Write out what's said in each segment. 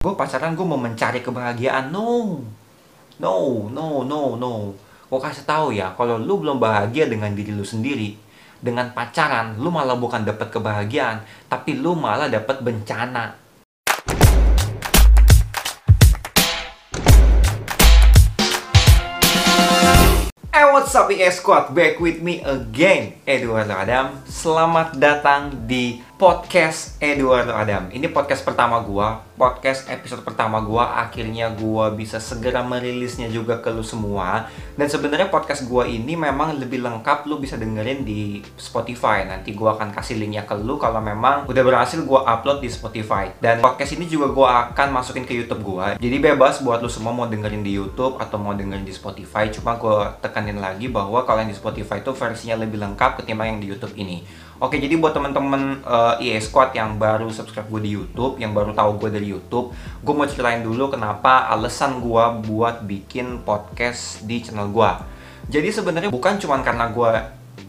gue pacaran gue mau mencari kebahagiaan. No. No no no no. Gue kasih tahu ya kalau lu belum bahagia dengan diri lu sendiri dengan pacaran lu malah bukan dapat kebahagiaan tapi lu malah dapat bencana. Hey what's up ES Squad, back with me again. Eduardo Adam Selamat datang di podcast Eduardo Adam. Ini podcast pertama gua Podcast episode pertama gua. Akhirnya gua bisa segera merilisnya juga ke lu semua. Dan sebenarnya podcast gua ini memang lebih lengkap Lu bisa dengerin di Spotify. Nanti gua akan kasih linknya ke lu Kalau memang udah berhasil gua upload di Spotify. Dan podcast ini juga gua akan masukin ke Youtube gua. Jadi bebas buat lu semua mau dengerin di Youtube Atau mau dengerin di Spotify. Cuma gua tekanin lagi bahwa kalau yang di Spotify itu versinya lebih lengkap ketimbang yang di YouTube ini Oke, jadi buat teman-teman uh, EA Squad yang baru subscribe gue di YouTube, yang baru tahu gue dari YouTube, gue mau ceritain dulu kenapa alasan gue buat bikin podcast di channel gue. Jadi sebenarnya bukan cuma karena gue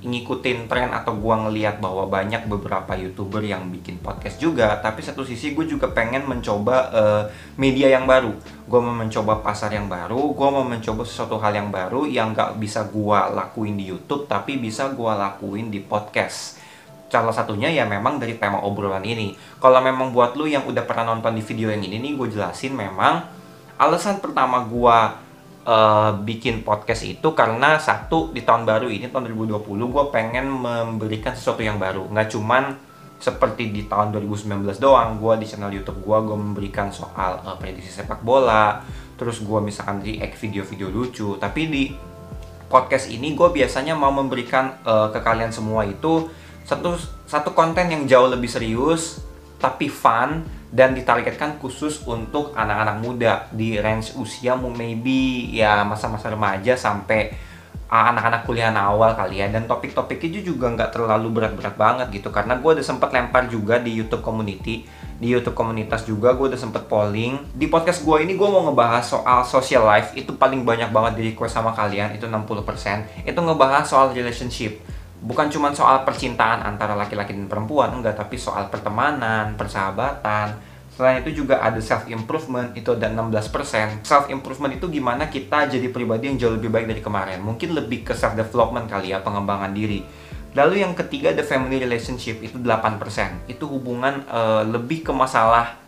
ngikutin tren atau gue ngeliat bahwa banyak beberapa youtuber yang bikin podcast juga tapi satu sisi gue juga pengen mencoba uh, media yang baru gue mau mencoba pasar yang baru gue mau mencoba sesuatu hal yang baru yang gak bisa gue lakuin di YouTube tapi bisa gue lakuin di podcast salah satunya ya memang dari tema obrolan ini. Kalau memang buat lu yang udah pernah nonton di video yang ini nih, gue jelasin memang alasan pertama gue uh, bikin podcast itu karena satu di tahun baru ini tahun 2020 gue pengen memberikan sesuatu yang baru. Nggak cuman seperti di tahun 2019 doang, gue di channel YouTube gue gue memberikan soal uh, prediksi sepak bola, terus gue misalkan react video-video lucu. Tapi di podcast ini gue biasanya mau memberikan uh, ke kalian semua itu satu satu konten yang jauh lebih serius tapi fun dan ditargetkan khusus untuk anak-anak muda di range usia maybe ya masa-masa remaja sampai anak-anak kuliah awal kali ya. Dan topik-topik itu juga nggak terlalu berat-berat banget gitu karena gue udah sempet lempar juga di YouTube community di YouTube komunitas juga gue udah sempet polling. Di podcast gue ini gue mau ngebahas soal social life itu paling banyak banget di request sama kalian itu 60% itu ngebahas soal relationship bukan cuma soal percintaan antara laki-laki dan perempuan enggak tapi soal pertemanan persahabatan. Selain itu juga ada self improvement itu ada 16% self improvement itu gimana kita jadi pribadi yang jauh lebih baik dari kemarin. Mungkin lebih ke self development kali ya pengembangan diri. Lalu yang ketiga the family relationship itu 8% itu hubungan uh, lebih ke masalah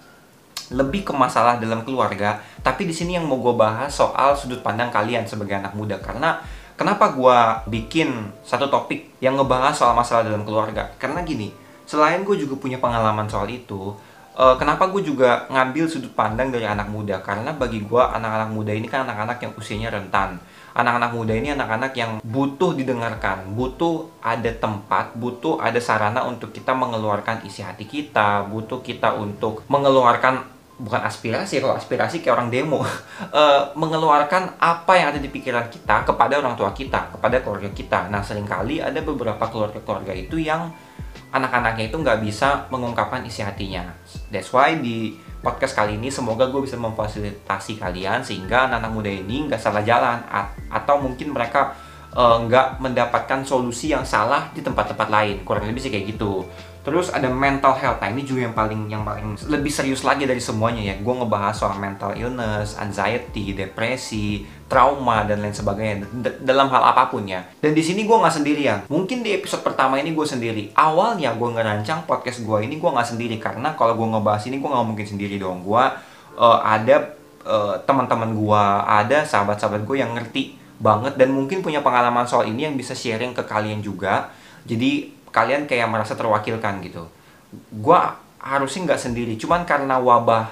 lebih ke masalah dalam keluarga. Tapi di sini yang mau gue bahas soal sudut pandang kalian sebagai anak muda. Karena Kenapa gue bikin satu topik yang ngebahas soal masalah dalam keluarga? Karena gini, selain gue juga punya pengalaman soal itu, uh, kenapa gue juga ngambil sudut pandang dari anak muda? Karena bagi gue anak-anak muda ini kan anak-anak yang usianya rentan. Anak-anak muda ini anak-anak yang butuh didengarkan, butuh ada tempat, butuh ada sarana untuk kita mengeluarkan isi hati kita, butuh kita untuk mengeluarkan bukan aspirasi kalau aspirasi kayak orang demo. Uh, mengeluarkan apa yang ada di pikiran kita kepada orang tua kita kepada keluarga kita. Nah sering kali ada beberapa keluarga-keluarga itu yang anak-anaknya itu nggak bisa mengungkapkan isi hatinya. That's why di podcast kali ini semoga gue bisa memfasilitasi kalian sehingga anak-anak muda ini nggak salah jalan atau mungkin mereka uh, nggak mendapatkan solusi yang salah di tempat-tempat lain. Kurang lebih sih kayak gitu terus ada mental health. Nah ini juga yang paling yang paling lebih serius lagi dari semuanya ya. Gue ngebahas soal mental illness anxiety depresi trauma dan lain sebagainya. Dalam hal apa pun ya. Dan di sini gue nggak sendirian. Mungkin di episode pertama ini gue sendiri. Awalnya gue ngerancang podcast gue ini gue nggak sendiri. Karena kalau gue ngebahas ini gue nggak mungkin sendiri dong. Gue uh, ada uh, teman-teman gue ada sahabat-sahabat gue yang ngerti banget dan mungkin punya pengalaman soal ini yang bisa sharing ke kalian juga. Jadi kalian kayak merasa terwakilkan gitu. Gue harusnya nggak sendiri cuman karena wabah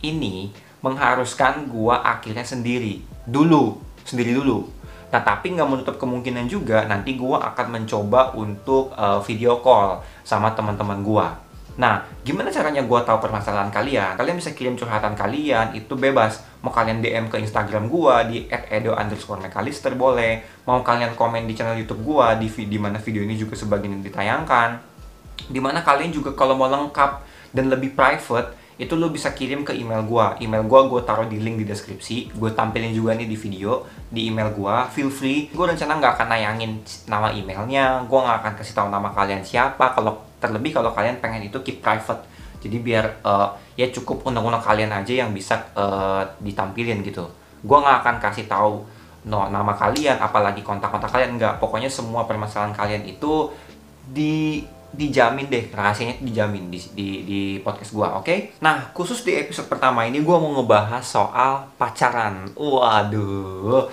ini mengharuskan gue akhirnya sendiri dulu sendiri dulu. Nah tapi nggak menutup kemungkinan juga nanti gue akan mencoba untuk uh, video call sama teman-teman gue Nah, gimana caranya gue tahu permasalahan kalian? Kalian bisa kirim curhatan kalian, itu bebas. Mau kalian DM ke Instagram gue di @edo underscore mekalister boleh. Mau kalian komen di channel YouTube gue di di mana video ini juga sebagian ditayangkan. Di mana kalian juga kalau mau lengkap dan lebih private, itu lo bisa kirim ke email gue. Email gue gue taruh di link di deskripsi. Gue tampilin juga nih di video di email gue. Feel free. Gue rencana nggak akan nayangin nama emailnya. Gue nggak akan kasih tahu nama kalian siapa. Kalau Terlebih kalau kalian pengen itu keep private. jadi biar uh, ya cukup undang-undang kalian aja yang bisa uh, ditampilin gitu gue nggak akan kasih tahu no nama kalian apalagi kontak-kontak kalian nggak pokoknya semua permasalahan kalian itu di dijamin deh rahasianya dijamin di di, di podcast gua oke? Okay? nah khusus di episode pertama ini gua mau ngebahas soal pacaran. Waduh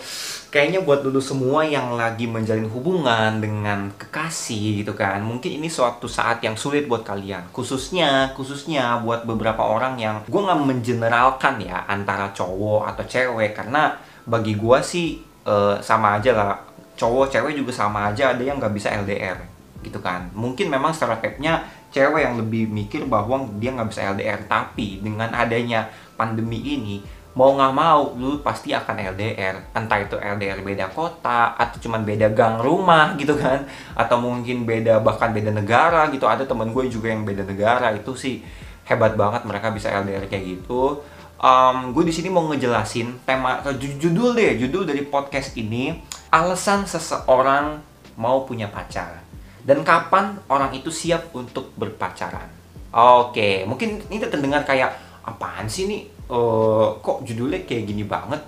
kayaknya buat dulu semua yang lagi menjalin hubungan dengan kekasih gitu kan mungkin ini suatu saat yang sulit buat kalian. Khususnya khususnya buat beberapa orang yang gue nggak mengeneralkan ya antara cowok atau cewek karena bagi gue sih uh, sama aja lah. Cowok cewek juga sama aja ada yang nggak bisa LDR gitu kan. Mungkin memang stereotipnya cewek yang lebih mikir bahwa dia nggak bisa LDR tapi dengan adanya pandemi ini mau nggak mau lu pasti akan LDR entah itu LDR beda kota atau cuman beda gang rumah gitu kan. Atau mungkin beda bahkan beda negara gitu. Ada temen gue juga yang beda negara itu sih hebat banget mereka bisa LDR kayak gitu. Um, gue di sini mau ngejelasin tema judul deh judul dari podcast ini alasan seseorang mau punya pacar dan kapan orang itu siap untuk berpacaran. Oke, mungkin ini terdengar kayak apaan sih nih? Uh, kok judulnya kayak gini banget?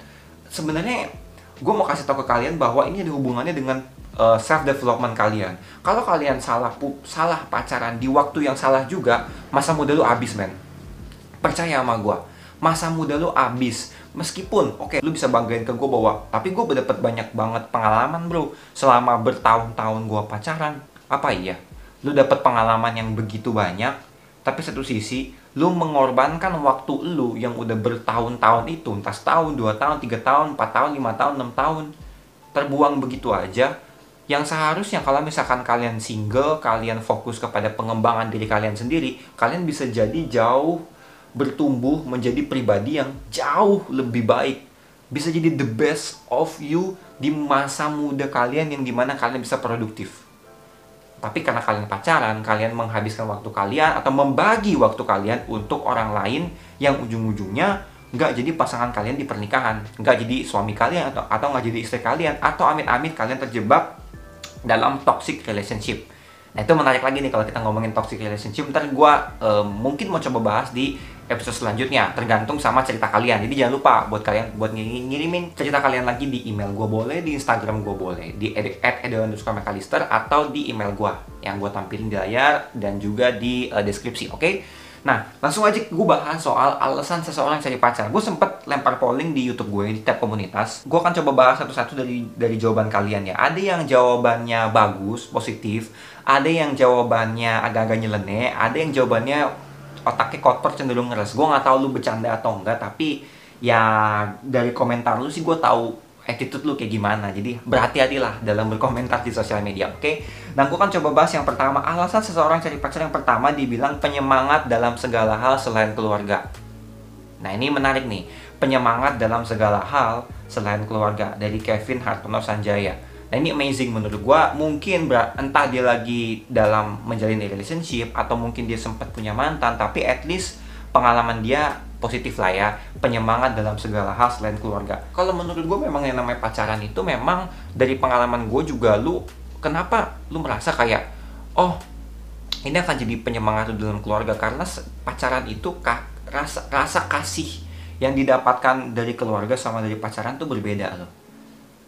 Sebenarnya gue mau kasih tau ke kalian bahwa ini ada hubungannya dengan uh, eh, self development kalian. Kalau kalian salah salah pacaran di waktu yang salah juga, masa muda lu abis men. Percaya sama gue, masa muda lu abis. Meskipun, oke, okay, lu bisa banggain ke gue bahwa, tapi gue dapat banyak banget pengalaman bro, selama bertahun-tahun gue pacaran apa iya? Lu dapat pengalaman yang begitu banyak tapi satu sisi lu mengorbankan waktu lu yang udah bertahun-tahun itu entah setahun dua tahun tiga tahun empat tahun lima tahun enam tahun terbuang begitu aja yang seharusnya kalau misalkan kalian single kalian fokus kepada pengembangan diri kalian sendiri kalian bisa jadi jauh bertumbuh menjadi pribadi yang jauh lebih baik. Bisa jadi the best of you di masa muda kalian yang di mana kalian bisa produktif tapi karena kalian pacaran, kalian menghabiskan waktu kalian atau membagi waktu kalian untuk orang lain yang ujung-ujungnya nggak jadi pasangan kalian di pernikahan, nggak jadi suami kalian atau atau nggak jadi istri kalian atau amit-amit kalian terjebak dalam toxic relationship. Nah itu menarik lagi nih kalau kita ngomongin toxic relationship. Ntar gue uh, mungkin mau coba bahas di episode selanjutnya tergantung sama cerita kalian jadi jangan lupa buat kalian buat ngirimin cerita kalian lagi di email gue boleh di instagram gue boleh di at atau di email gue yang gue tampilin di layar dan juga di uh, deskripsi oke okay? Nah, langsung aja gue bahas soal alasan seseorang cari pacar. Gue sempet lempar polling di YouTube gue di tab komunitas. Gue akan coba bahas satu-satu dari dari jawaban kalian ya. Ada yang jawabannya bagus, positif. Ada yang jawabannya agak-agak nyeleneh. Ada yang jawabannya otaknya kotor cenderung ngeres gue nggak tahu lu bercanda atau enggak tapi ya dari komentar lu sih gue tahu attitude lu kayak gimana. Jadi berhati-hatilah dalam berkomentar di sosial media oke? Okay? nah gue kan coba bahas yang pertama. Alasan seseorang cari pacar yang pertama dibilang penyemangat dalam segala hal selain keluarga. Nah ini menarik nih. Penyemangat dalam segala hal selain keluarga. Dari Kevin Hartono Sanjaya Nah ini amazing menurut gue mungkin entah dia lagi dalam menjalin relationship atau mungkin dia sempat punya mantan tapi at least pengalaman dia positif lah ya. Penyemangat dalam segala hal selain keluarga. Kalau menurut gue memang yang namanya pacaran itu memang dari pengalaman gue juga lu kenapa lu merasa kayak oh ini akan jadi penyemangat dalam keluarga? Karena pacaran itu rasa rasa kasih yang didapatkan dari keluarga sama dari pacaran tuh berbeda loh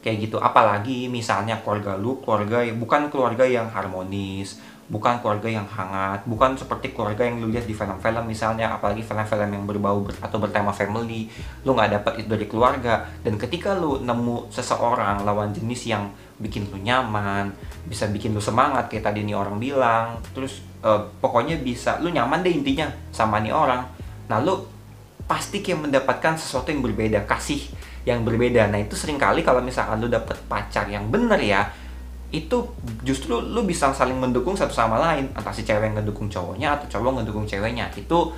kayak gitu. Apalagi misalnya keluarga lu keluarga bukan keluarga yang harmonis bukan keluarga yang hangat bukan seperti keluarga yang lu lihat di film-film misalnya apalagi film-film yang berbau ber, atau bertema family lu nggak dapat itu dari keluarga. Dan ketika lu nemu seseorang lawan jenis yang bikin lu nyaman bisa bikin lu semangat kayak tadi nih orang bilang terus uh, pokoknya bisa lu nyaman deh intinya sama nih orang. Nah lu pasti kayak mendapatkan sesuatu yang berbeda kasih yang berbeda. Nah itu sering kali kalau misalkan lu dapet pacar yang bener ya itu justru lu bisa saling mendukung satu sama lain. Entah si cewek ngedukung cowoknya atau cowok ngedukung ceweknya. Itu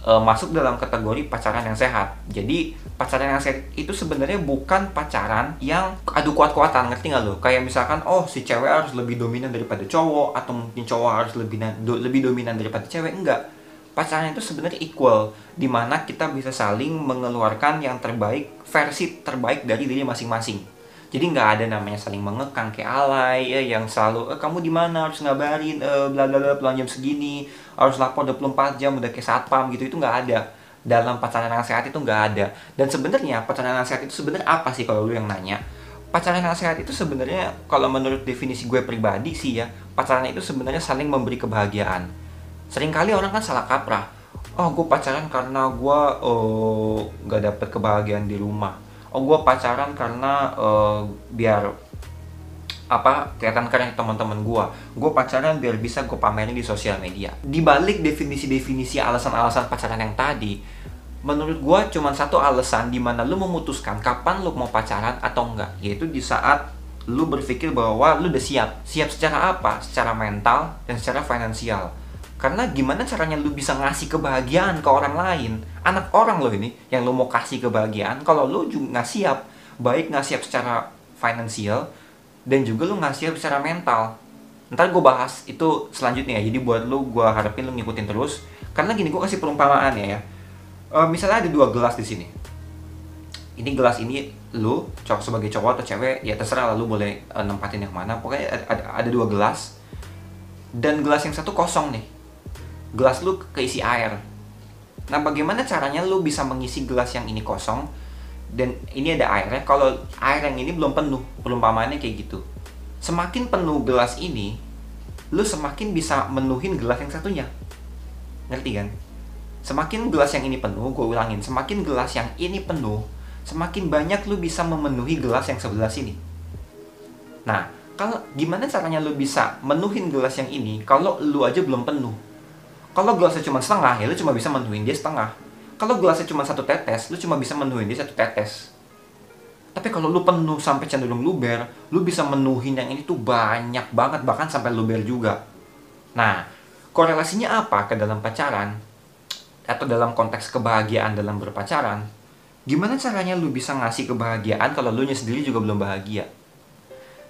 e, masuk dalam kategori pacaran yang sehat. Jadi pacaran yang sehat itu sebenarnya bukan pacaran yang adu kuat-kuatan ngerti nggak lo kayak misalkan oh si cewek harus lebih dominan daripada cowok atau mungkin cowok harus lebih do, lebih dominan daripada cewek enggak pacaran itu sebenarnya equal di mana kita bisa saling mengeluarkan yang terbaik versi terbaik dari diri masing-masing. Jadi nggak ada namanya saling mengekang kayak alay ya yang selalu eh, kamu di mana? Harus ngabarin eh, bla bla bla pulang jam segini harus lapor 24 jam udah kayak satpam gitu itu nggak ada. Dalam pacaran yang sehat itu nggak ada. Dan sebenarnya pacaran yang sehat itu sebenarnya apa sih kalau lu yang nanya? Pacaran yang sehat itu sebenarnya kalau menurut definisi gue pribadi sih ya pacaran itu sebenarnya saling memberi kebahagiaan sering kali orang kan salah kaprah. Oh gue pacaran karena gue oh, nggak dapet kebahagiaan di rumah. Oh gue pacaran karena uh, biar apa kelihatan keren teman-teman gue gue pacaran biar bisa gue pamerin di sosial media. Di balik definisi-definisi alasan-alasan pacaran yang tadi menurut gue cuma satu alasan di mana lu memutuskan kapan lu mau pacaran atau enggak yaitu di saat lu berpikir bahwa lu udah siap. Siap secara apa? Secara mental dan secara finansial karena gimana caranya lu bisa ngasih kebahagiaan ke orang lain? Anak orang lo ini yang lu mau kasih kebahagiaan kalau lu juga nggak siap baik nggak siap secara finansial dan juga lu nggak siap secara mental. Ntar gue bahas itu selanjutnya ya. Jadi buat lu gue harapin lu ngikutin terus. Karena gini gue kasih perumpamaan ya uh, misalnya ada dua gelas di sini. Ini gelas ini lu cowok sebagai cowok atau cewek ya terserah lu boleh uh, nempatin yang mana. Pokoknya ada, ada, ada dua gelas. Dan gelas yang satu kosong nih gelas lu keisi air. Nah, bagaimana caranya lu bisa mengisi gelas yang ini kosong dan ini ada airnya? Kalau air yang ini belum penuh, perumpamaannya kayak gitu. Semakin penuh gelas ini, lu semakin bisa menuhin gelas yang satunya. Ngerti kan? Semakin gelas yang ini penuh, gue ulangin, semakin gelas yang ini penuh, semakin banyak lu bisa memenuhi gelas yang sebelah sini. Nah, kalau gimana caranya lu bisa menuhin gelas yang ini kalau lu aja belum penuh? Kalau gelasnya cuma setengah, ya lu cuma bisa menuhin dia setengah. Kalau gelasnya cuma satu tetes, lu cuma bisa menuhin dia satu tetes. Tapi kalau lu penuh sampai cenderung luber, lu bisa menuhin yang ini tuh banyak banget, bahkan sampai luber juga. Nah, korelasinya apa ke dalam pacaran? Atau dalam konteks kebahagiaan dalam berpacaran? Gimana caranya lu bisa ngasih kebahagiaan kalau lu sendiri juga belum bahagia?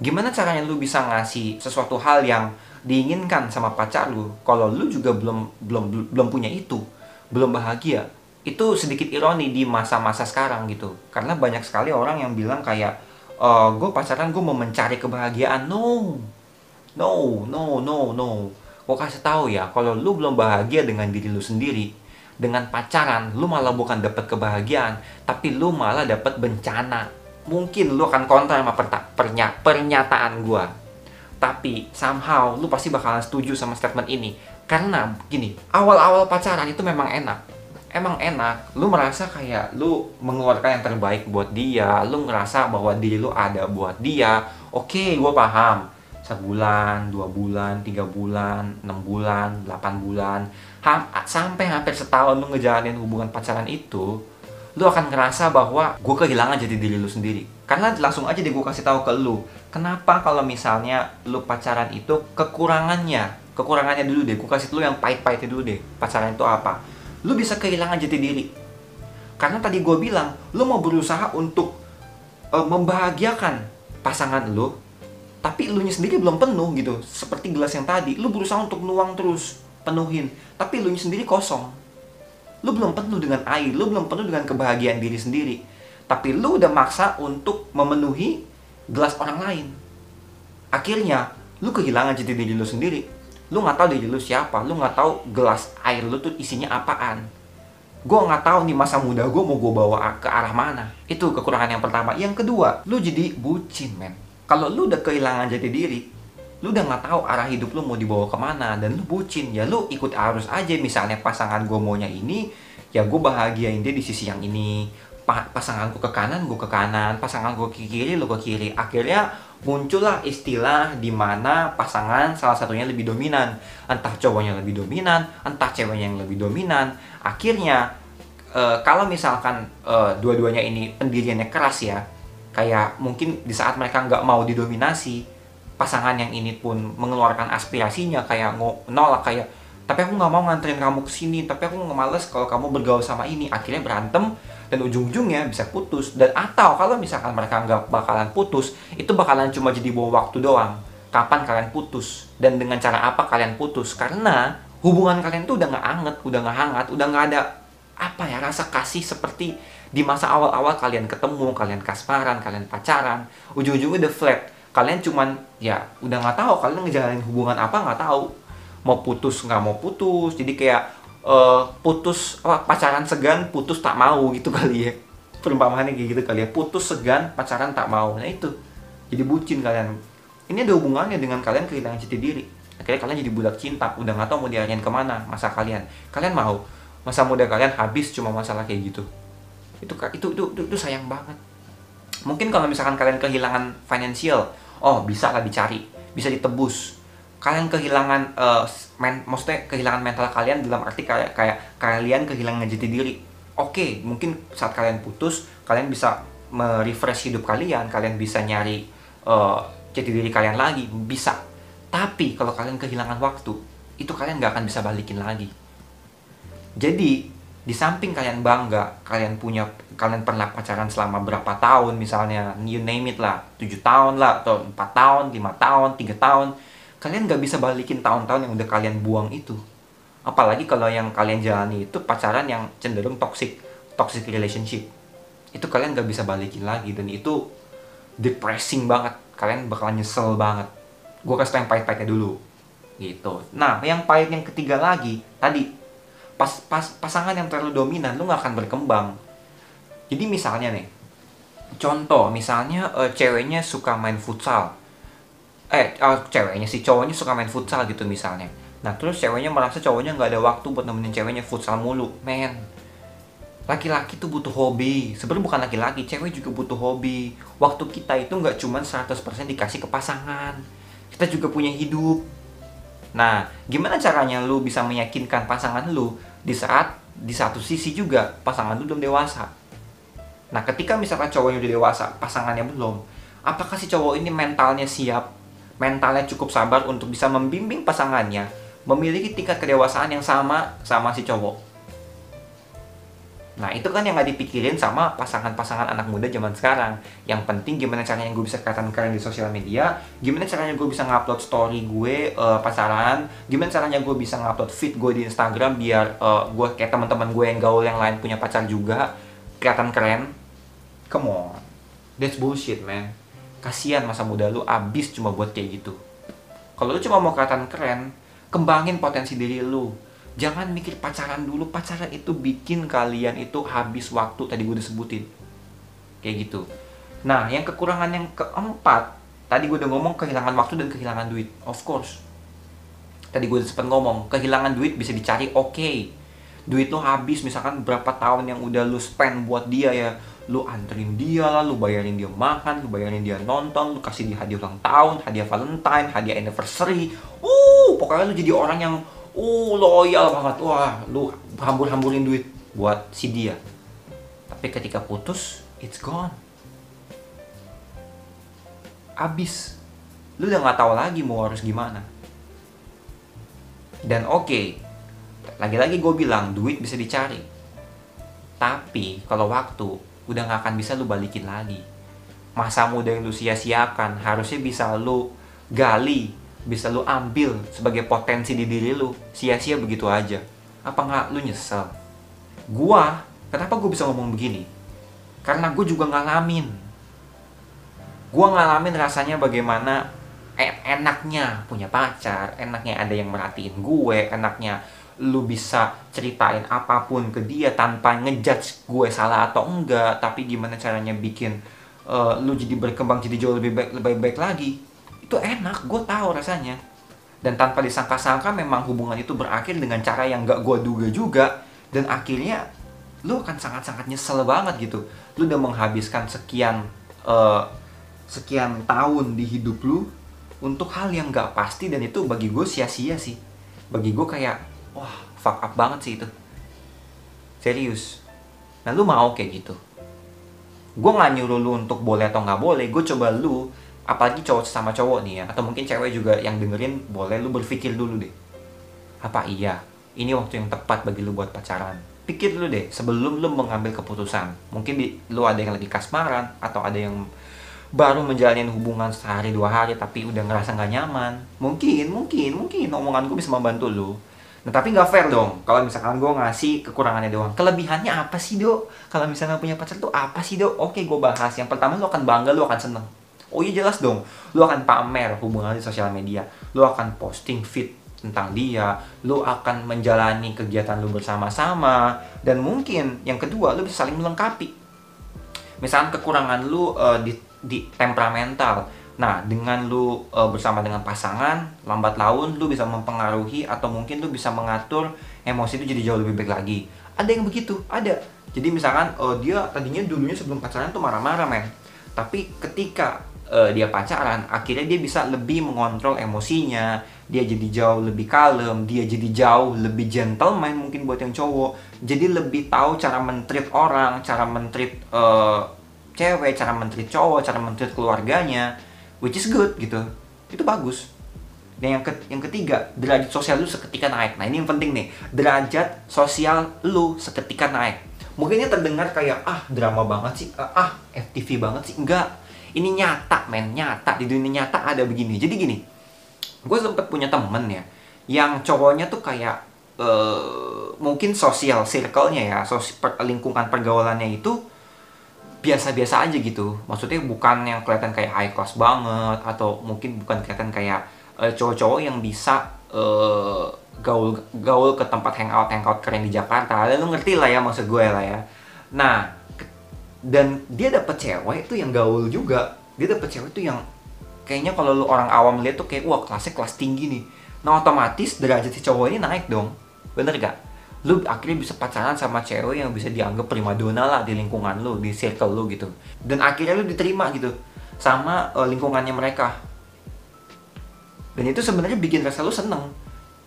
Gimana caranya lu bisa ngasih sesuatu hal yang diinginkan sama pacar lu kalau lu juga belum belum belum punya itu? Belum bahagia? Itu sedikit ironi di masa-masa sekarang gitu. Karena banyak sekali orang yang bilang kayak e, eh, gue pacaran gue mau mencari kebahagiaan. No. No no no no. Gue kasih tahu ya kalau lu belum bahagia dengan diri lu sendiri dengan pacaran lu malah bukan dapat kebahagiaan tapi lu malah dapat bencana mungkin lu akan kontra sama pernyataan gue tapi somehow lu pasti bakalan setuju sama statement ini. Karena gini, awal-awal pacaran itu memang enak. Emang enak, lu merasa kayak lu mengeluarkan yang terbaik buat dia, lu ngerasa bahwa diri lu ada buat dia. Oke, gue paham. Sebulan, dua bulan, tiga bulan, enam bulan, delapan bulan, ham sampai hampir setahun lu ngejalanin hubungan pacaran itu, lu akan ngerasa bahwa gue kehilangan jadi diri lu sendiri. Karena langsung aja deh gue kasih tahu ke lu, kenapa kalau misalnya lu pacaran itu kekurangannya kekurangannya dulu deh. Gue kasih lu yang pahit-pahitnya dulu deh pacaran itu apa. Lu bisa kehilangan jati diri. Karena tadi gue bilang lu mau berusaha untuk uh, membahagiakan pasangan lu tapi lu sendiri belum penuh gitu. Seperti gelas yang tadi lu berusaha untuk nuang terus penuhin. Tapi lu sendiri kosong lu belum penuh dengan air lu belum penuh dengan kebahagiaan diri sendiri tapi lu udah maksa untuk memenuhi gelas orang lain. Akhirnya, lu kehilangan jati diri lu sendiri. Lu nggak tahu diri lu siapa, lu nggak tahu gelas air lu tuh isinya apaan. Gue nggak tahu nih masa muda gue mau gue bawa ke arah mana. Itu kekurangan yang pertama. Yang kedua, lu jadi bucin, men. Kalau lu udah kehilangan jati diri, lu udah nggak tahu arah hidup lu mau dibawa ke mana dan lu bucin ya lu ikut arus aja misalnya pasangan gue maunya ini ya gue bahagiain dia di sisi yang ini pasanganku ke kanan, gue ke kanan, pasanganku ke kiri, lu ke kiri. Akhirnya muncullah istilah di mana pasangan salah satunya lebih dominan. Entah cowoknya lebih dominan, entah ceweknya yang lebih dominan. Akhirnya e, kalau misalkan e, dua-duanya ini pendiriannya keras ya, kayak mungkin di saat mereka nggak mau didominasi, pasangan yang ini pun mengeluarkan aspirasinya kayak nolak kayak tapi aku nggak mau nganterin kamu ke sini tapi aku nggak males kalau kamu bergaul sama ini. Akhirnya berantem dan ujung-ujungnya bisa putus. Dan atau kalau misalkan mereka nggak bakalan putus itu bakalan cuma jadi bawa waktu doang. Kapan kalian putus? Dan dengan cara apa kalian putus? Karena hubungan kalian tuh udah nggak anget udah nggak hangat udah nggak ada apa ya rasa kasih seperti di masa awal-awal kalian ketemu kalian kasmaran kalian pacaran. Ujung-ujungnya udah flat kalian cuman ya udah nggak tahu kalian ngejalanin hubungan apa nggak tahu. Mau putus nggak mau putus. Jadi kayak uh, putus oh, pacaran segan putus tak mau gitu kali ya. Perumpamaannya kayak gitu kali ya. Putus segan pacaran tak mau. Nah itu. Jadi bucin kalian. Ini ada hubungannya dengan kalian kehilangan jati diri. Akhirnya kalian jadi budak cinta. Udah nggak tahu mau diarahin ke mana masa kalian. Kalian mau. Masa muda kalian habis cuma masalah kayak gitu. Itu itu itu itu, itu sayang banget. Mungkin kalau misalkan kalian kehilangan financial oh bisa lah dicari bisa ditebus. Kalian kehilangan uh, men, maksudnya kehilangan mental kalian dalam arti kayak kayak kalian kehilangan jati diri. Oke okay, mungkin saat kalian putus kalian bisa merefresh hidup kalian kalian bisa nyari uh, jati diri kalian lagi bisa. Tapi kalau kalian kehilangan waktu itu kalian nggak akan bisa balikin lagi. Jadi di samping kalian bangga kalian punya kalian pernah pacaran selama berapa tahun misalnya you name it lah 7 tahun lah atau 4 tahun 5 tahun 3 tahun kalian nggak bisa balikin tahun-tahun yang udah kalian buang itu. Apalagi kalau yang kalian jalani itu pacaran yang cenderung toxic toxic relationship. Itu kalian nggak bisa balikin lagi dan itu depressing banget. Kalian bakalan nyesel banget. Gue kasih yang pahit-pahitnya dulu. Gitu. Nah yang pahit yang ketiga lagi tadi pas, pas pasangan yang terlalu dominan lu nggak akan berkembang. Jadi misalnya nih contoh misalnya uh, ceweknya suka main futsal. Eh uh, ceweknya si cowoknya suka main futsal gitu misalnya. Nah terus ceweknya merasa cowoknya nggak ada waktu buat nemenin ceweknya futsal mulu. Men laki-laki tuh butuh hobi. Sebenarnya bukan laki-laki cewek juga butuh hobi. Waktu kita itu nggak cuma 100% dikasih ke pasangan. Kita juga punya hidup. Nah gimana caranya lu bisa meyakinkan pasangan lu di saat di satu sisi juga pasangan itu belum dewasa. Nah, ketika misalkan cowoknya udah dewasa, pasangannya belum, apakah si cowok ini mentalnya siap, mentalnya cukup sabar untuk bisa membimbing pasangannya memiliki tingkat kedewasaan yang sama sama si cowok? Nah itu kan yang gak dipikirin sama pasangan-pasangan anak muda zaman sekarang. Yang penting gimana caranya gue bisa kelihatan keren di sosial media Gimana caranya gue bisa ngupload story gue uh, pasaran Gimana caranya gue bisa ngupload feed gue di Instagram Biar uh, gue kayak teman-teman gue yang gaul yang lain punya pacar juga Kelihatan keren. Come on. That's bullshit man. Kasian masa muda lu abis cuma buat kayak gitu. Kalau lu cuma mau kelihatan keren Kembangin potensi diri lu jangan mikir pacaran dulu. Pacaran itu bikin kalian itu habis waktu tadi gue udah sebutin. Kayak gitu. Nah yang kekurangan yang keempat tadi gue udah ngomong kehilangan waktu dan kehilangan duit. Of course. Tadi gue udah sempet ngomong kehilangan duit bisa dicari oke. Okay. duit lo habis misalkan berapa tahun yang udah lu spend buat dia ya. Lu anterin dia lah, lu bayarin dia makan, lu bayarin dia nonton, lu kasih dia hadiah ulang tahun, hadiah Valentine, hadiah anniversary. Uh, pokoknya lu jadi orang yang uh loyal banget. Wah lu hambur-hamburin duit buat si dia. Tapi ketika putus it's gone. Abis. Lu udah nggak tahu lagi mau harus gimana. Dan oke okay, lagi-lagi gue bilang duit bisa dicari. Tapi kalau waktu udah nggak akan bisa lu balikin lagi. Masa muda yang lu sia-siakan harusnya bisa lu gali bisa lu ambil sebagai potensi di diri lu sia-sia begitu aja. Apa nggak lu nyesel? Gua kenapa gue bisa ngomong begini? Karena gue juga ngalamin. Gue ngalamin rasanya bagaimana enaknya punya pacar enaknya ada yang merhatiin gue enaknya lu bisa ceritain apa pun ke dia tanpa ngejudge gue salah atau enggak tapi gimana caranya bikin uh, lu jadi berkembang jadi jauh lebih baik lebih baik lagi itu enak gue tahu rasanya. Dan tanpa disangka-sangka memang hubungan itu berakhir dengan cara yang gak gue duga juga. Dan akhirnya lu akan sangat-sangat nyesel banget gitu. Lu udah menghabiskan sekian uh, sekian tahun di hidup lu untuk hal yang gak pasti dan itu bagi gue sia-sia sih. Bagi gue kayak wah fuck up banget sih itu. Serius. Nah lu mau kayak gitu? Gue gak nyuruh lu untuk boleh atau nggak boleh gue coba lu apalagi cowok sama cowok nih ya atau mungkin cewek juga yang dengerin boleh lu berpikir dulu deh apa iya ini waktu yang tepat bagi lu buat pacaran pikir dulu deh sebelum lu mengambil keputusan mungkin di, lu ada yang lagi kasmaran atau ada yang baru menjalani hubungan sehari dua hari tapi udah ngerasa nggak nyaman mungkin mungkin mungkin omongan gue bisa membantu lu Nah tapi nggak fair dong kalau misalkan gue ngasih kekurangannya doang. Kelebihannya apa sih dok? Kalau misalnya punya pacar tuh apa sih dok? Oke gue bahas. Yang pertama lo akan bangga, lo akan seneng. Oh iya jelas dong. Lo akan pamer hubungan di sosial media. Lo akan posting feed tentang dia. Lo akan menjalani kegiatan lo bersama-sama. Dan mungkin yang kedua lo bisa saling melengkapi. Misalkan kekurangan lo uh, di, di temperamental Nah, dengan lu e, bersama dengan pasangan, lambat laun lu bisa mempengaruhi atau mungkin lu bisa mengatur emosi itu jadi jauh lebih baik lagi. Ada yang begitu, ada. Jadi misalkan e, dia tadinya dulunya sebelum pacaran tuh marah-marah, men. Tapi ketika e, dia pacaran, akhirnya dia bisa lebih mengontrol emosinya, dia jadi jauh lebih kalem, dia jadi jauh lebih gentleman mungkin buat yang cowok. Jadi lebih tahu cara mentreat orang, cara mentreat e, cewek, cara mentreat cowok, cara mentreat keluarganya which is good gitu. Itu bagus. Dan yang, ke, yang ketiga derajat sosial lu seketika naik. Nah ini yang penting nih. Derajat sosial lu seketika naik. Mungkin ini terdengar kayak ah drama banget sih. Ah, ah FTV banget sih. Enggak ini nyata men nyata. Di dunia nyata ada begini. Jadi gini gue sempet punya temen ya yang cowoknya tuh kayak uh, mungkin sosial circle-nya ya sos per, lingkungan pergaulannya itu biasa-biasa aja gitu. Maksudnya bukan yang kelihatan kayak high class banget atau mungkin bukan kelihatan kayak uh, cowok-cowok yang bisa uh, gaul gaul ke tempat hangout hangout keren di Jakarta. Lu ngerti lah ya maksud gue lah ya. Nah dan dia dapet cewek itu yang gaul juga dia dapet cewek itu yang kayaknya kalau lu orang awam lihat tuh kayak wah kelasnya kelas tinggi nih nah otomatis derajat si cowok ini naik dong bener gak lu akhirnya bisa pacaran sama cewek yang bisa dianggap primadona lah di lingkungan lu, di circle lu gitu. Dan akhirnya lu diterima gitu sama uh, lingkungannya mereka. Dan itu sebenarnya bikin rasa lu seneng.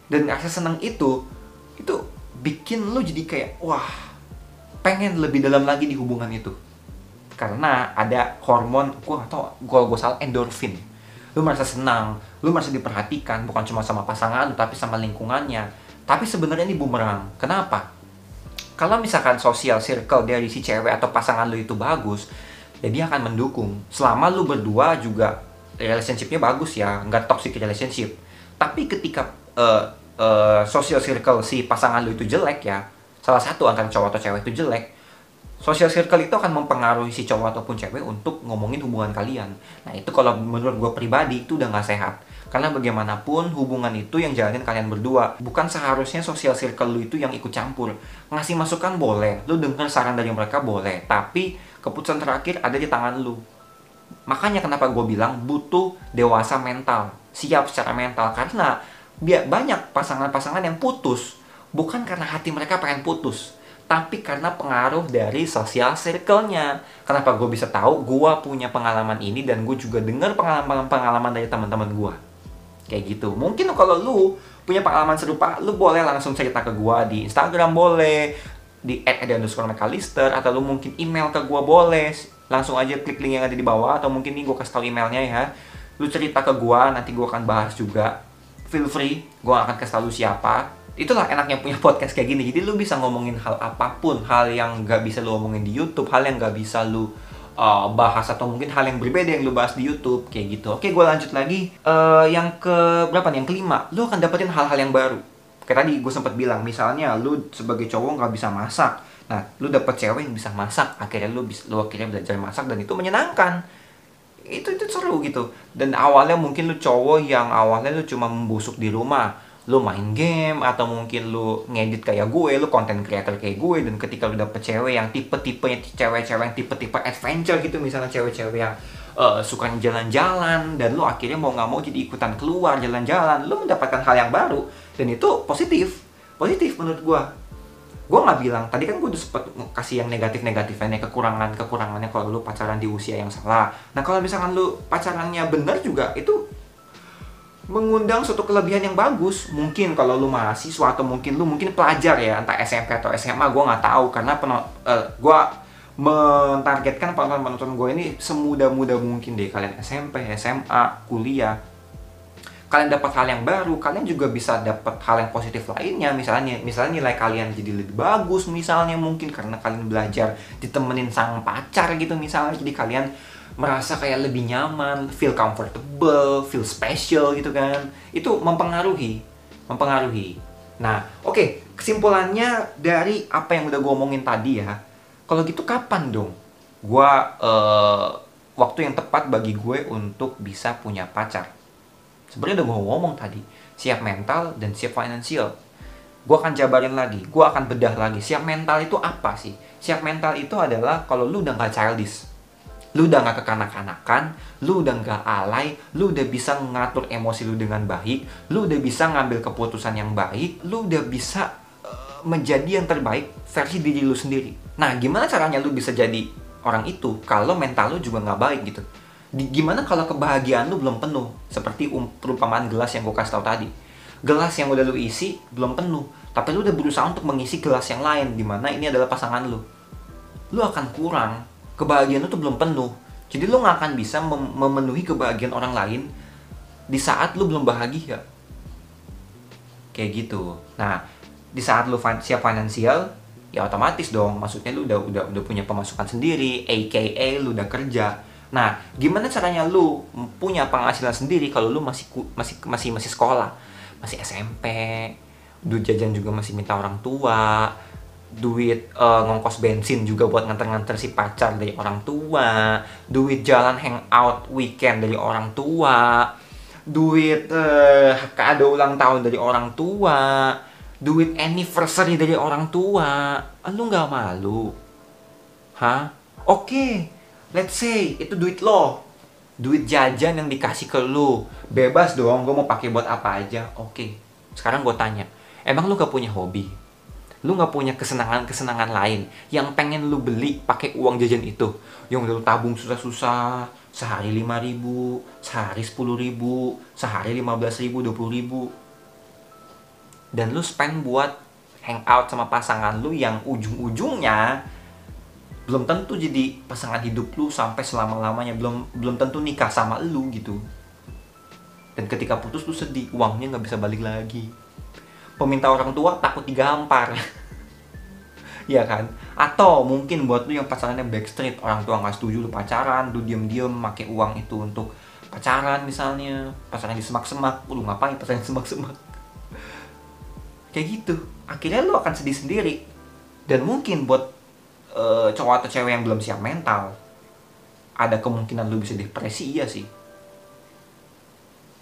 Dan rasa seneng itu itu bikin lu jadi kayak wah pengen lebih dalam lagi di hubungan itu karena ada hormon gua atau gua gua salah endorfin lu merasa senang lu merasa diperhatikan bukan cuma sama pasangan tapi sama lingkungannya tapi sebenarnya ini bumerang. Kenapa? Kalau misalkan sosial circle dari si cewek atau pasangan lu itu bagus, ya dia akan mendukung. Selama lu berdua juga relationshipnya bagus ya, nggak toxic relationship. Tapi ketika uh, uh, social circle si pasangan lu itu jelek ya, salah satu antara cowok atau cewek itu jelek, social circle itu akan mempengaruhi si cowok ataupun cewek untuk ngomongin hubungan kalian. Nah itu kalau menurut gue pribadi itu udah nggak sehat. Karena bagaimanapun hubungan itu yang jalanin kalian berdua. Bukan seharusnya social circle lu itu yang ikut campur. Ngasih masukan boleh, lu dengar saran dari mereka boleh. Tapi keputusan terakhir ada di tangan lu. Makanya kenapa gue bilang butuh dewasa mental. Siap secara mental. Karena banyak pasangan-pasangan yang putus. Bukan karena hati mereka pengen putus tapi karena pengaruh dari sosial circle-nya. Kenapa gue bisa tahu? Gue punya pengalaman ini dan gue juga dengar pengalaman-pengalaman dari teman-teman gue kayak gitu. Mungkin kalau lu punya pengalaman serupa lu boleh langsung cerita ke gua di Instagram boleh di @underscore atau lu mungkin email ke gua boleh. Langsung aja klik link yang ada di bawah atau mungkin nih gua kasih tau emailnya ya. Lu cerita ke gua nanti gua akan bahas juga. Feel free gua akan kasih tau lu siapa itulah enaknya punya podcast kayak gini jadi lu bisa ngomongin hal apa pun hal yang gak bisa lu ngomongin di YouTube hal yang gak bisa lu uh, bahas atau mungkin hal yang berbeda yang lu bahas di YouTube kayak gitu. Oke, gue lanjut lagi. Uh, yang ke berapa nih? Yang kelima, lu akan dapetin hal-hal yang baru. Kayak tadi gue sempat bilang, misalnya lu sebagai cowok nggak bisa masak. Nah, lu dapet cewek yang bisa masak. Akhirnya lu bisa lu akhirnya belajar masak dan itu menyenangkan. Itu itu seru gitu. Dan awalnya mungkin lu cowok yang awalnya lu cuma membusuk di rumah lu main game atau mungkin lu ngedit kayak gue, lu content creator kayak gue dan ketika lu dapet cewek yang tipe-tipenya cewek-cewek yang tipe-tipe adventure gitu misalnya cewek-cewek yang uh, suka jalan-jalan dan lu akhirnya mau nggak mau jadi ikutan keluar jalan-jalan, lu mendapatkan hal yang baru dan itu positif, positif menurut gue. Gue nggak bilang, tadi kan gue udah sempet kasih yang negatif-negatifnya, kekurangan kekurangannya kalau lu pacaran di usia yang salah. Nah kalau misalkan lu pacarannya bener juga itu mengundang suatu kelebihan yang bagus mungkin kalau lu mahasiswa atau mungkin lu mungkin pelajar ya entah SMP atau SMA gue nggak tahu karena peno, uh, eh, gue mentargetkan penonton-penonton gue ini semudah-mudah mungkin deh kalian SMP, SMA, kuliah kalian dapat hal yang baru, kalian juga bisa dapat hal yang positif lainnya. Misalnya, misalnya nilai kalian jadi lebih bagus, misalnya mungkin karena kalian belajar ditemenin sang pacar gitu misalnya. Jadi kalian merasa kayak lebih nyaman, feel comfortable, feel special gitu kan. Itu mempengaruhi, mempengaruhi. Nah, oke, okay, kesimpulannya dari apa yang udah gue omongin tadi ya. Kalau gitu kapan dong gue uh, waktu yang tepat bagi gue untuk bisa punya pacar? Sebenarnya udah gue ngomong tadi, siap mental dan siap finansial. Gue akan jabarin lagi, gue akan bedah lagi. Siap mental itu apa sih? Siap mental itu adalah kalau lu udah gak childish lu udah gak kekanak-kanakan, lu udah gak alay, lu udah bisa ngatur emosi lu dengan baik, lu udah bisa ngambil keputusan yang baik, lu udah bisa uh, menjadi yang terbaik versi diri lu sendiri. Nah, gimana caranya lu bisa jadi orang itu kalau mental lu juga gak baik gitu? Di, gimana kalau kebahagiaan lu belum penuh? Seperti um, perumpamaan gelas yang gue kasih tau tadi. Gelas yang udah lu isi belum penuh, tapi lu udah berusaha untuk mengisi gelas yang lain, di mana ini adalah pasangan lu. Lu akan kurang kebahagiaan tuh belum penuh. Jadi lu nggak akan bisa mem memenuhi kebahagiaan orang lain di saat lu belum bahagia. Kayak gitu. Nah, di saat lu siap finansial, ya otomatis dong. Maksudnya lu udah udah udah punya pemasukan sendiri, AKA lu udah kerja. Nah, gimana caranya lu punya penghasilan sendiri kalau lu masih masih masih masih sekolah, masih SMP, duit jajan juga masih minta orang tua, duit uh, ngongkos bensin juga buat nganter-nganter si pacar dari orang tua, duit jalan hangout weekend dari orang tua, duit uh, kado ulang tahun dari orang tua, duit anniversary dari orang tua. Lu nggak malu? Hah? Oke, okay. let's say itu duit lo. Duit jajan yang dikasih ke lu. Bebas dong, gue mau pakai buat apa aja. Oke. Okay. Sekarang gue tanya, emang lu gak punya hobi? Lu nggak punya kesenangan-kesenangan lain yang pengen lu beli pakai uang jajan itu. Yang udah lu tabung susah-susah sehari lima ribu sehari sepuluh ribu sehari lima belas ribu dua puluh ribu. Dan lu spend buat hangout sama pasangan lu yang ujung-ujungnya belum tentu jadi pasangan hidup lu sampai selama-lamanya. Belum belum tentu nikah sama lu gitu. Dan ketika putus lu sedih uangnya nggak bisa balik lagi peminta orang tua takut digampar. Ya kan? Atau mungkin buat lu yang pacarannya backstreet orang tua nggak setuju lu pacaran lu diem-diem pakai uang itu untuk pacaran misalnya pacaran di semak-semak lu ngapain pacaran di semak-semak? Kayak gitu. Akhirnya lu akan sedih sendiri. Dan mungkin buat uh, cowok atau cewek yang belum siap mental ada kemungkinan lu bisa depresi iya sih.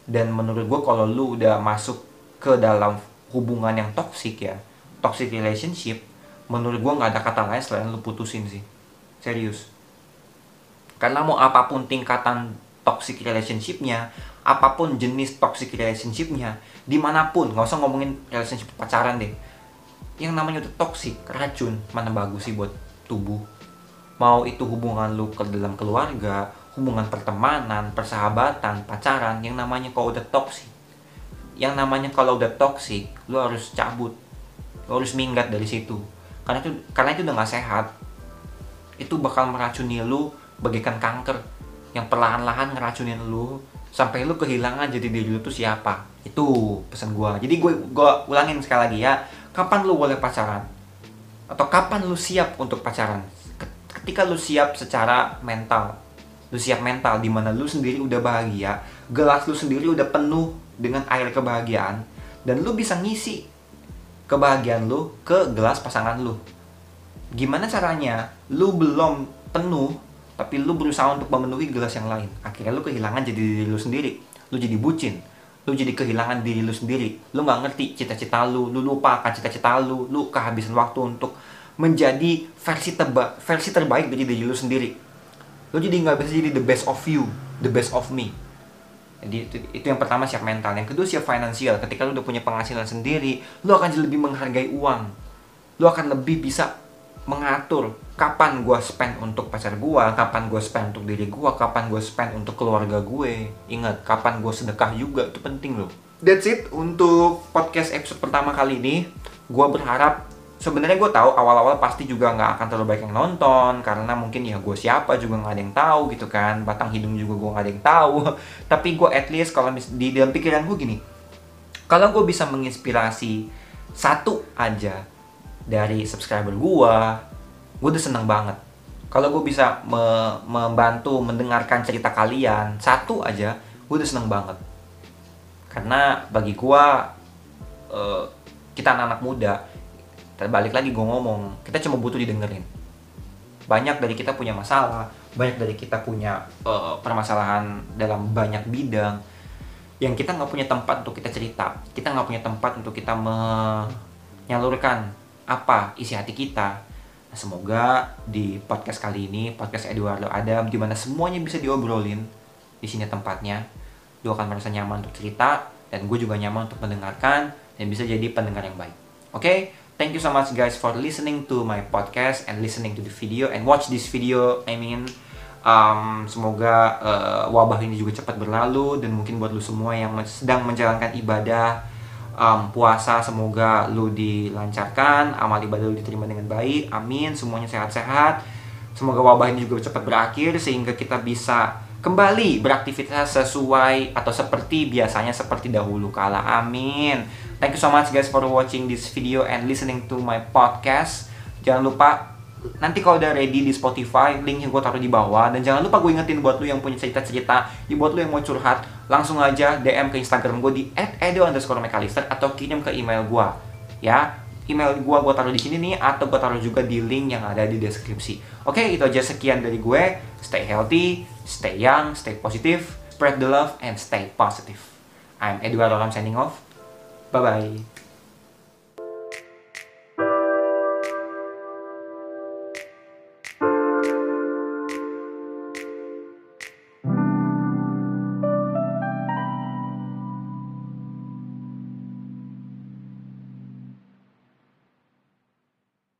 Dan menurut gue kalau lu udah masuk ke dalam hubungan yang toxic ya toxic relationship menurut gue nggak ada kata lain selain lu putusin sih. Serius. Karena mau apa pun tingkatan toxic relationshipnya apa pun jenis toxic relationshipnya di mana pun nggak usah ngomongin relationship pacaran deh. Yang namanya udah toxic racun mana bagus sih buat tubuh. Mau itu hubungan lu ke dalam keluarga hubungan pertemanan persahabatan pacaran yang namanya kalau udah toxic yang namanya kalau udah toxic lu harus cabut. Lu harus minggat dari situ. Karena itu karena itu udah gak sehat. Itu bakal meracuni lu bagaikan kanker. Yang perlahan-lahan ngeracunin lu sampai lu kehilangan jadi diri lu tuh siapa. Itu pesan gua. Jadi gue gua ulangin sekali lagi ya. Kapan lu boleh pacaran? Atau kapan lu siap untuk pacaran? Ketika lu siap secara mental. Lu siap mental di mana lu sendiri udah bahagia gelas lu sendiri udah penuh dengan air kebahagiaan dan lu bisa ngisi kebahagiaan lu ke gelas pasangan lu. Gimana caranya? Lu belum penuh tapi lu berusaha untuk memenuhi gelas yang lain. Akhirnya lu kehilangan jadi diri lu sendiri. Lu jadi bucin. Lu jadi kehilangan diri lu sendiri. Lu nggak ngerti cita-cita lu. Lu lupa akan cita-cita lu. Lu kehabisan waktu untuk menjadi versi terba versi terbaik dari diri lu sendiri. Lu jadi nggak bisa jadi the best of you, the best of me. Jadi itu, itu yang pertama siap mental. Yang kedua siap finansial. Ketika lu udah punya penghasilan sendiri, lu akan lebih menghargai uang. Lu akan lebih bisa mengatur kapan gue spend untuk pacar gue, kapan gue spend untuk diri gue, kapan gue spend untuk keluarga gue. Ingat, kapan gue sedekah juga itu penting loh. That's it untuk podcast episode pertama kali ini. Gue berharap sebenarnya gue tahu awal-awal pasti juga nggak akan terlalu banyak yang nonton karena mungkin ya gue siapa juga nggak ada yang tahu gitu kan. Batang hidung juga gue nggak ada yang tahu. Tapi gue at least kalau di dalam pikiran gue gini kalau gue bisa menginspirasi satu aja dari subscriber gue gue udah seneng banget. Kalau gue bisa me membantu mendengarkan cerita kalian satu aja gue udah seneng banget. Karena bagi gue uh, kita anak-anak muda terbalik lagi gue ngomong kita cuma butuh didengerin. Banyak dari kita punya masalah banyak dari kita punya uh, permasalahan dalam banyak bidang yang kita nggak punya tempat untuk kita cerita. Kita nggak punya tempat untuk kita menyalurkan apa isi hati kita. Nah, semoga di podcast kali ini podcast Eduardo Adam di mana semuanya bisa diobrolin di sini tempatnya lu akan merasa nyaman untuk cerita dan gue juga nyaman untuk mendengarkan dan bisa jadi pendengar yang baik. Oke? okay? Thank you so much guys for listening to my podcast and listening to the video and watch this video. I mean um, semoga uh, wabah ini juga cepat berlalu dan mungkin buat lu semua yang sedang menjalankan ibadah um, puasa semoga lu dilancarkan amal ibadah lu diterima dengan baik. Amin. Semuanya sehat-sehat. Semoga wabah ini juga cepat berakhir sehingga kita bisa kembali beraktivitas sesuai atau seperti biasanya seperti dahulu kala amin Thank you so much guys for watching this video and listening to my podcast. Jangan lupa nanti kalau udah ready di Spotify, linknya gue taruh di bawah. Dan jangan lupa gue ingetin buat lu yang punya cerita-cerita, ya buat lu yang mau curhat, langsung aja DM ke Instagram gue di @edo underscore atau kirim ke email gue. Ya, email gue gue taruh di sini nih atau gue taruh juga di link yang ada di deskripsi. Oke, itu aja sekian dari gue. Stay healthy, stay young, stay positive, spread the love, and stay positive. I'm Edward Olam signing off. Bye bye.